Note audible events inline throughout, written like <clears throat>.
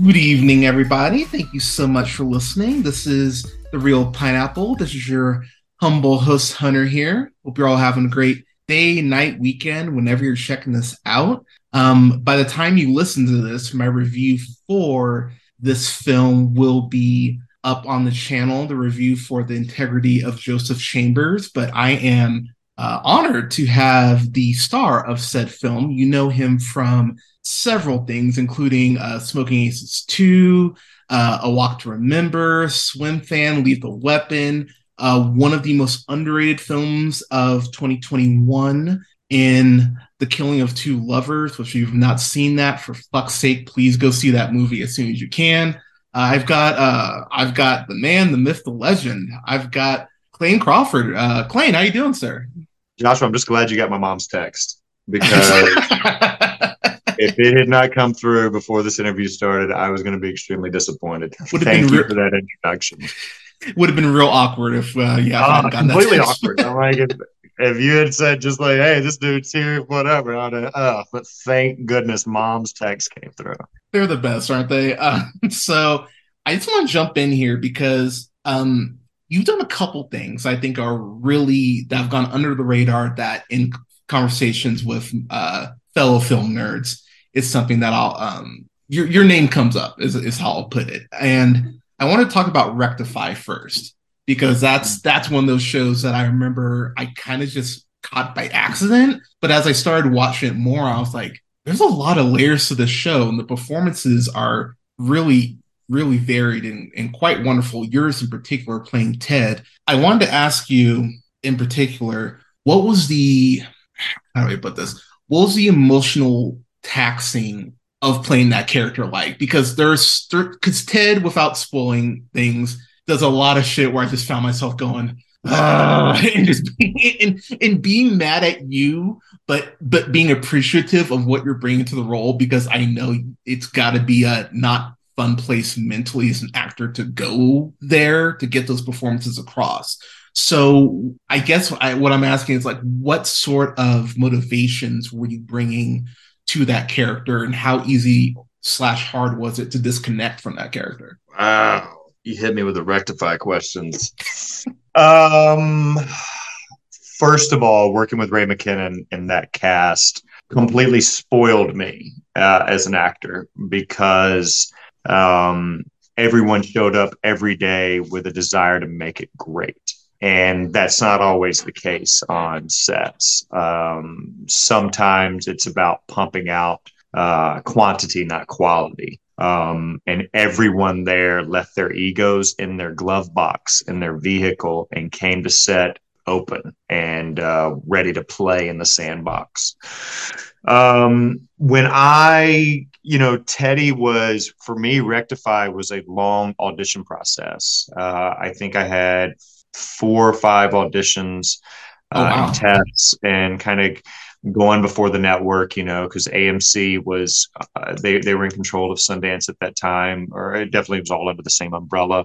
Good evening, everybody. Thank you so much for listening. This is the Reel Pineapple. This is your humble host, Hunter, here. Hope you're all having a great day, night, weekend, whenever you're checking this out. Um, by the time you listen to this, my review for this film will be up on the channel, the review for the integrity of Joseph Chambers. But I am uh, honored to have the star of said film. You know him from several things, including uh, Smoking Aces 2, uh, A Walk to Remember, Swim Fan, Lethal Weapon, uh, one of the most underrated films of 2021 in The Killing of Two Lovers, which if you've not seen that, for fuck's sake, please go see that movie as soon as you can. Uh, I've got uh, I've got the man, the myth, the legend. I've got Clayne Crawford. Uh, Clayne, how you doing, sir? Joshua, I'm just glad you got my mom's text <laughs> because <laughs> if it had not come through before this interview started, I was going to be extremely disappointed. Would have Thank been you re- for that introduction. Would have been real awkward if, uh, yeah, Ah, gotten completely awkward. I'm like, if, if you had said just like, "Hey, this dude's here," whatever. I'd have, uh, but thank goodness, mom's text came through. They're the best, aren't they? Uh, <laughs> so I just want to jump in here because um, you've done a couple things I think are really that have gone under the radar. That in conversations with uh, fellow film nerds is something that I'll um, your your name comes up is is how I'll put it. And I want to talk about Rectify first because that's that's one of those shows that I remember I kind of just caught by accident. But as I started watching it more, I was like, there's a lot of layers to this show, and the performances are really, really varied and, and quite wonderful. Yours in particular, playing Ted. I wanted to ask you in particular, what was the how do I put this? What was the emotional taxing of playing that character like? Because there's because Ted, without spoiling things, does a lot of shit where I just found myself going, "Ugh," <laughs> and just being, and, and being mad at you, but but being appreciative of what you're bringing to the role because I know it's got to be a not fun place mentally as an actor to go there to get those performances across. So I guess I, what I'm asking is like, what sort of motivations were you bringing to that character, and how easy slash hard was it to disconnect from that character? Wow, you hit me with the rectify questions. <laughs> um, first of all, working with Ray McKinnon in that cast completely spoiled me uh, as an actor because um, everyone showed up every day with a desire to make it great. And that's not always the case on sets. Um, sometimes it's about pumping out uh, quantity, not quality. Um, and everyone there left their egos in their glove box in their vehicle and came to set open and uh, ready to play in the sandbox. Um, when I, you know, Teddy was for me, Rectify was a long audition process. Uh, I think I had four or five auditions Oh, uh, and tests and kind of going before the network, you know, because AMC was uh, they they were in control of Sundance at that time, or it definitely was all under the same umbrella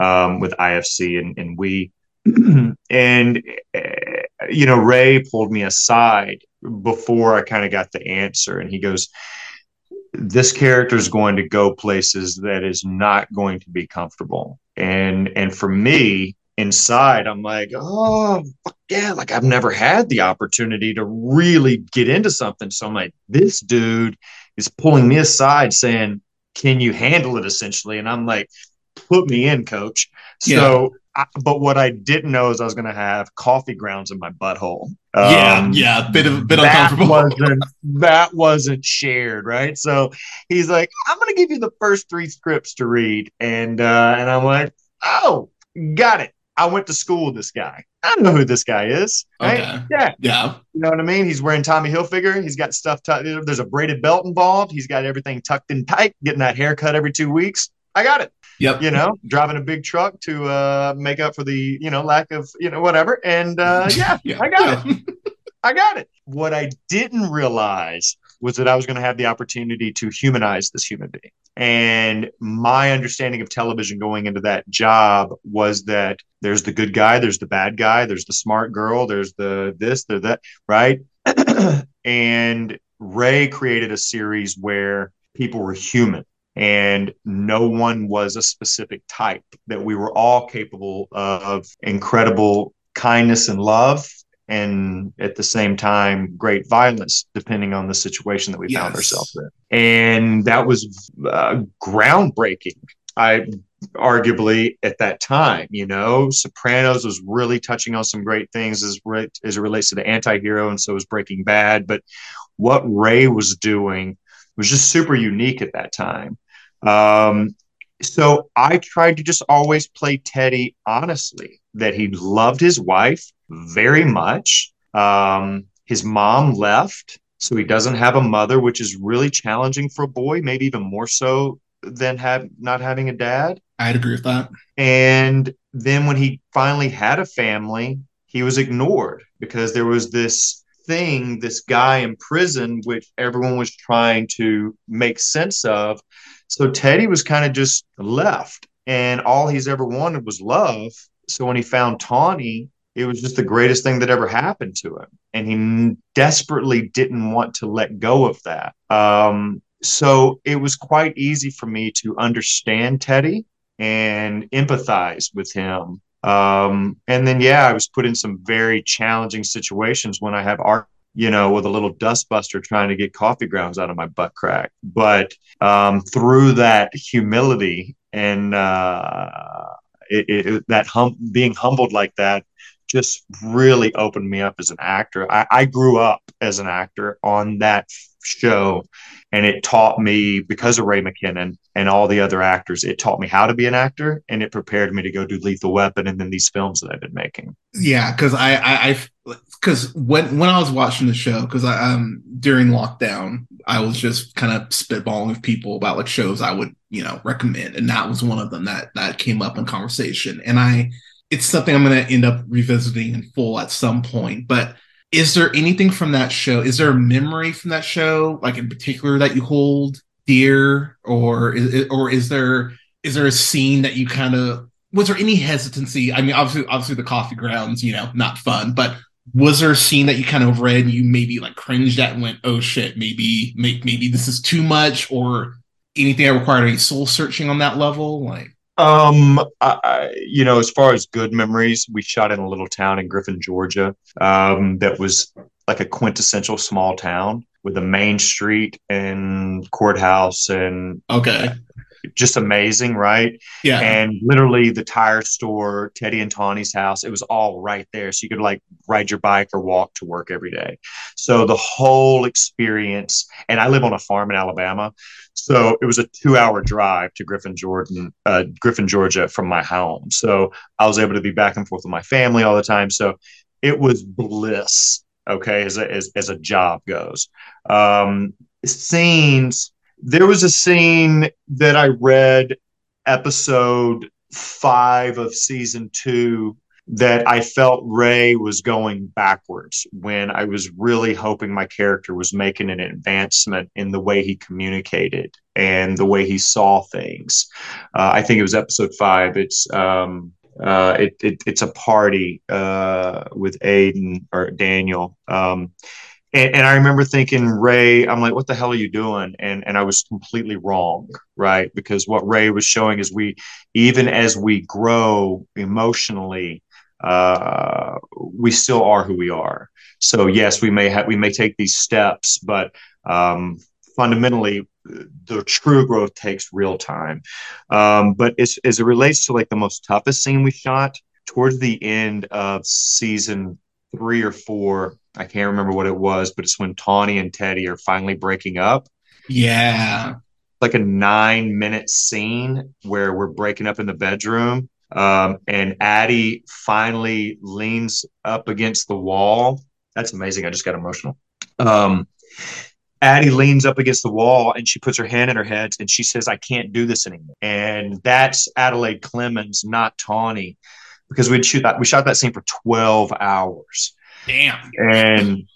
um, with IFC and, and we. <clears throat> and uh, you know, Ray pulled me aside before I kind of got the answer, and he goes, "This character is going to go places that is not going to be comfortable." And and for me, inside, I'm like, "Oh, fuck yeah!" Like I've never had the opportunity to really get into something, so I'm like, "This dude is pulling me aside, saying." Can you handle it essentially? And I'm like, put me in, coach. So, I, but what I didn't know is I was going to have coffee grounds in my butthole. yeah, Um, yeah, bit of bit that uncomfortable. <laughs> wasn't that wasn't shared, right? So he's like, "I'm going to give you the first three scripts to read," and uh, and I'm like, "Oh, got it." I went to school with this guy. I know who this guy is, right? Okay. Yeah, yeah, you know what I mean? He's wearing Tommy Hilfiger. He's got stuff. T- there's a braided belt involved. He's got everything tucked in tight. Getting that haircut every two weeks. I got it. Yep. You know, driving a big truck to uh, make up for the you know lack of you know whatever. And uh, <laughs> yeah, yeah, I got yeah. it. <laughs> I got it. What I didn't realize was that I was going to have the opportunity to humanize this human being. And my understanding of television going into that job was that there's the good guy, there's the bad guy, there's the smart girl, there's the this, there's that, right? <clears throat> and Ray created a series where people were human and no one was a specific type, that we were all capable of incredible kindness and love and at the same time great violence depending on the situation that we yes. found ourselves in. And that was uh, groundbreaking i arguably at that time you know? Sopranos was really touching on some great things as, re- as it relates to the anti-hero and so was breaking bad but what ray was doing was just super unique at that time. Um, so I tried to just always play Teddy honestly, that he loved his wife very much. Um, his mom left, so he doesn't have a mother, which is really challenging for a boy, maybe even more so than have not having a dad. I'd agree with that. And then when he finally had a family, he was ignored because there was this thing, this guy in prison, which everyone was trying to make sense of. So Teddy was kind of just left, and all he's ever wanted was love. So when he found Tawny, it was just the greatest thing that ever happened to him, and he desperately didn't want to let go of that. Um, so it was quite easy for me to understand Teddy and empathize with him. Um, and then, yeah, I was put in some very challenging situations when I have art you know, with a little dustbuster trying to get coffee grounds out of my butt crack. But um, through that humility and uh, it, it, that hum- being humbled like that just really opened me up as an actor. I, I grew up as an actor on that show and it taught me because of Ray McKinnon and all the other actors. It taught me how to be an actor, and it prepared me to go do Lethal Weapon and then these films that I've been making. Yeah, because I, I, because when when I was watching the show, because I um during lockdown, I was just kind of spitballing with people about like shows I would you know recommend, and that was one of them that that came up in conversation, and I. It's something I'm going to end up revisiting in full at some point, but is there anything from that show? Is there a memory from that show, like in particular, that you hold dear, or is or is there is there a scene that you kind of was there any hesitancy? I mean, obviously, obviously the coffee grounds, you know, not fun, but was there a scene that you kind of read and you maybe like cringed at and went, "Oh shit, maybe maybe, maybe this is too much," or anything that required any soul searching on that level, like? Um, I, you know, as far as good memories, we shot in a little town in Griffin, Georgia, um, that was like a quintessential small town with a main street and courthouse and okay, just amazing, right? Yeah. And literally the tire store, Teddy and Tawny's house, it was all right there. So you could like ride your bike or walk to work every day. So the whole experience, and I live on a farm in Alabama. So it was a two hour drive to Griffin, Jordan, uh, Griffin, Georgia from my home. So I was able to be back and forth with my family all the time. So it was bliss. Okay. As a, as, as a job goes, um, scenes, there was a scene that I read episode five of season two that I felt Ray was going backwards when I was really hoping my character was making an advancement in the way he communicated and the way he saw things. Uh, I think it was episode five. It's um, uh, it, it, it's a party uh, with Aden or Daniel. Um, and, and, I remember thinking, Ray, I'm like, what the hell are you doing? And and I was completely wrong, right? Because what Ray was showing is we, even as we grow emotionally, uh, we still are who we are. So yes, we may have we may take these steps, but um, fundamentally, the true growth takes real time. Um, but as, as it relates to like the most toughest scene we shot towards the end of season three or four, I can't remember what it was, but it's when Tawny and Teddy are finally breaking up. Yeah. Like a nine minute scene where we're breaking up in the bedroom um, and Addie finally leans up against the wall. That's amazing. I just got emotional. Um, Addie leans up against the wall and she puts her hand in her head and she says, I can't do this anymore. And that's Adelaide Clemens, not Tawny, because we'd shoot that we shot that scene for 12 hours. Damn. And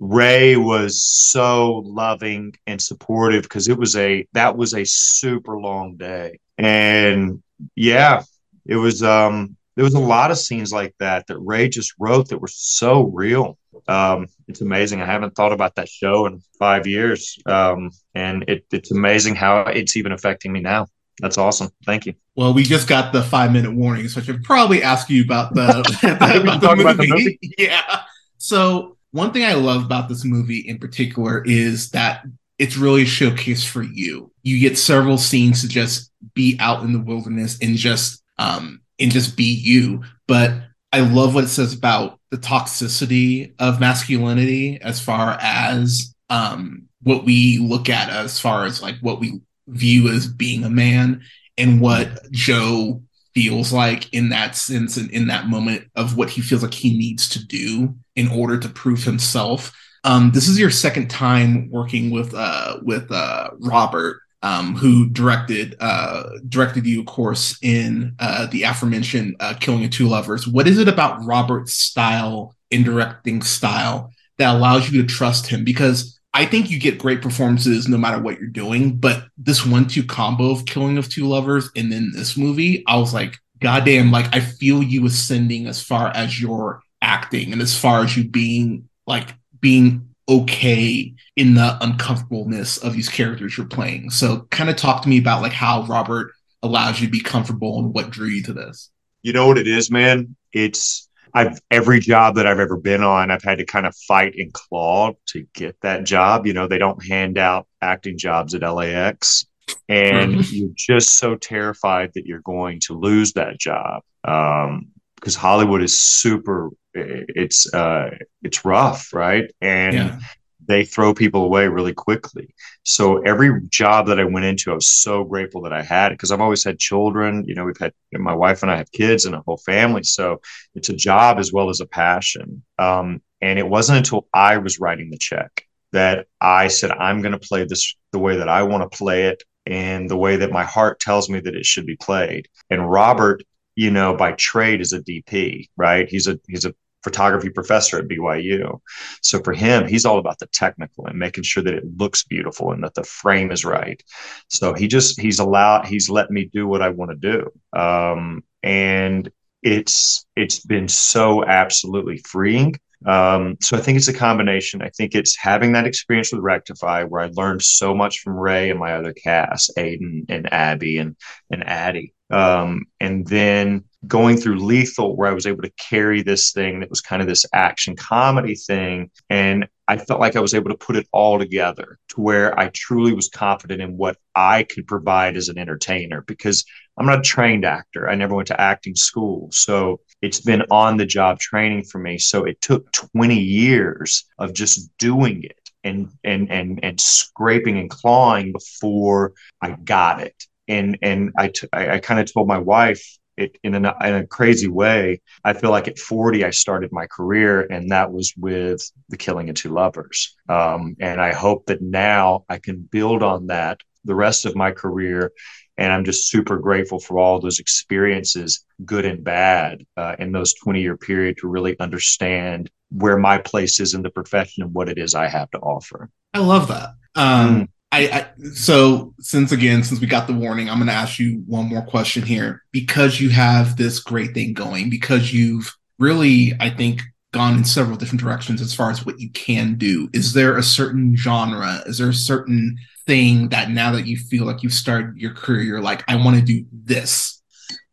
Ray was so loving and supportive because it was a that was a super long day. And yeah, it was um there was a lot of scenes like that that Ray just wrote that were so real. Um, it's amazing. I haven't thought about that show in five years, um, and it, it's amazing how it's even affecting me now. That's awesome. Thank you. Well, we just got the five minute warning, so I should probably ask you about the, <laughs> about, the movie. about the movie. yeah. So one thing I love about this movie in particular is that it's really a showcase for you. You get several scenes to just be out in the wilderness and just um and just be you. But I love what it says about the toxicity of masculinity as far as um what we look at as far as like what we view as being a man and what Joe feels like in that sense and in that moment of what he feels like he needs to do in order to prove himself. Um, this is your second time working with uh, with uh, Robert, um, who directed uh, directed you, of course, in uh, the aforementioned uh, "Killing of Two Lovers." What is it about Robert's style, in directing style, that allows you to trust him? Because I think you get great performances no matter what you're doing, but this one-two combo of "Killing of Two Lovers" and then this movie, I was like, goddamn, like I feel you ascending as far as your acting and as far as you being like being okay in the uncomfortableness of these characters you're playing. So kind of talk to me about like how Robert allows you to be comfortable and what drew you to this. You know what it is, man? It's I've every job that I've ever been on, I've had to kind of fight and claw to get that job. You know, they don't hand out acting jobs at LAX. And mm-hmm. you're just so terrified that you're going to lose that job. Um, because Hollywood is super it's uh it's rough, right? And yeah. They throw people away really quickly. So every job that I went into, I was so grateful that I had because I've always had children. You know, we've had my wife and I have kids and a whole family. So it's a job as well as a passion. Um, and it wasn't until I was writing the check that I said, I'm going to play this the way that I want to play it and the way that my heart tells me that it should be played. And Robert you know, by trade is a DP, right? He's a he's a photography professor at BYU. So for him, he's all about the technical and making sure that it looks beautiful and that the frame is right. So he just he's allowed he's let me do what I want to do. Um, and it's it's been so absolutely freeing. Um, so I think it's a combination. I think it's having that experience with Rectify where I learned so much from Ray and my other cast, Aden and Abby and and Addie. Um, and then going through Lethal, where I was able to carry this thing that was kind of this action comedy thing. And I felt like I was able to put it all together to where I truly was confident in what I could provide as an entertainer because I'm not a trained actor. I never went to acting school. So it's been on the job training for me. So it took 20 years of just doing it and and and and scraping and clawing before I got it and and I, t- I, I kind of told my wife it, in, a, in a crazy way. I feel like at 40, I started my career, and that was with The Killing of Two Lovers. Um, and I hope that now I can build on that the rest of my career. And I'm just super grateful for all those experiences, good and bad, uh, in those 20 year period to really understand where my place is in the profession and what it is I have to offer. I love that. Um, mm. I, I, so since again since we got the warning i'm going to ask you one more question here. Because you have this great thing going because you've really i think gone in several different directions as far as what you can do is there a certain genre? Is there a certain thing that now that you feel like you've started your career you're like i want to do this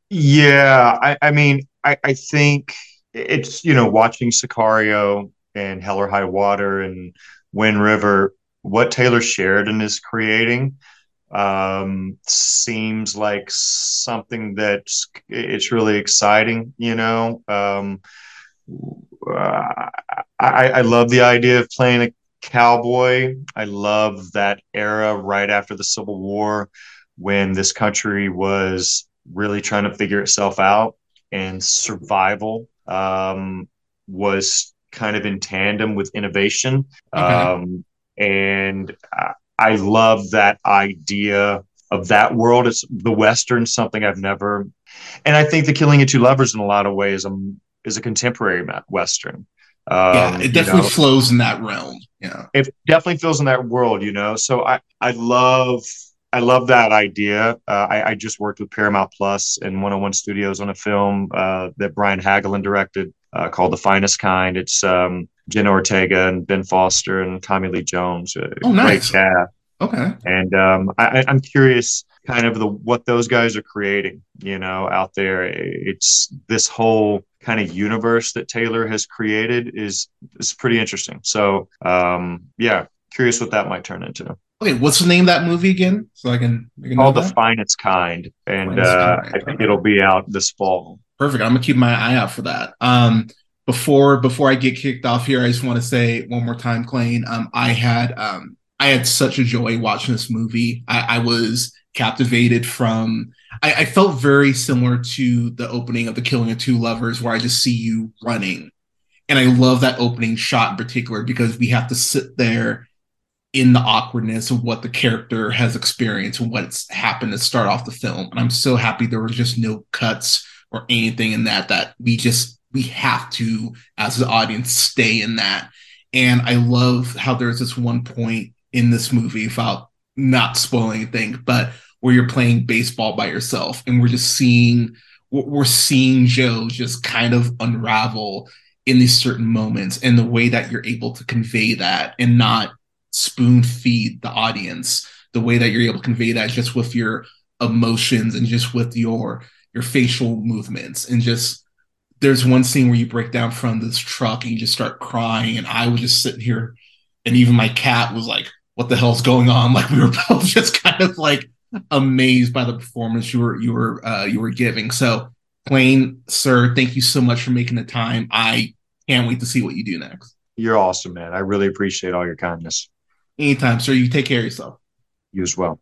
yeah i, I mean I, I think it's you know watching sicario and hell or high water and wind river what Taylor Sheridan is creating um, seems like something that's it's really exciting. You know, um, I, I love the idea of playing a cowboy. I love that era right after the Civil War when this country was really trying to figure itself out and survival um, was kind of in tandem with innovation. Um, and I love that idea of that world. It's the Western, something I've never, and I think the Killing of Two Lovers in a lot of ways um, is a contemporary Western. Um, yeah, it definitely know, flows in that realm. Yeah, it definitely feels in that world. You know, so I I love I love that idea. Uh, I, I, just worked with Paramount Plus and 101 Studios on a film uh, that Brian Helgeland directed uh, called The Finest Kind. It's um, Jenna Ortega and Ben Foster and Tommy Lee Jones. oh, nice. Okay. And um, I, am curious, kind of the what those guys are creating. You know, out there, it's this whole kind of universe that Taylor has created is is pretty interesting. So, um, yeah, curious what that might turn into. Okay, what's the name of that movie again? So I can, I can called The Finest Kind, and finest uh, kind. I think it'll be out this fall. Perfect. I'm gonna keep my eye out for that. Um, before before I get kicked off here, I just want to say one more time, Clayne. Um, I had um, I had such a joy watching this movie. I, I was captivated from. I, I, felt very similar to the opening of The Killing of Two Lovers, where I just see you running, and I love that opening shot in particular because we have to sit there in the awkwardness of what the character has experienced and what's happened to start off the film. And I'm so happy there were just no cuts or anything in that that we just we have to as the audience stay in that. And I love how there's this one point in this movie without not spoiling anything, but where you're playing baseball by yourself and we're just seeing we're seeing Joe just kind of unravel in these certain moments and the way that you're able to convey that and not spoon feed the audience the way that you're able to convey that just with your emotions and just with your your facial movements. And just there's one scene where you break down from this truck and you just start crying and i was just sitting here and even my cat was like what the hell's going on? <laughs> Like we were both just kind of like amazed by the performance you were you were uh, you were giving. So Clayne sir thank you so much for making the time. I can't wait to see what you do next. You're awesome man. I really appreciate all your kindness Anytime, sir. You take care of yourself. You as well.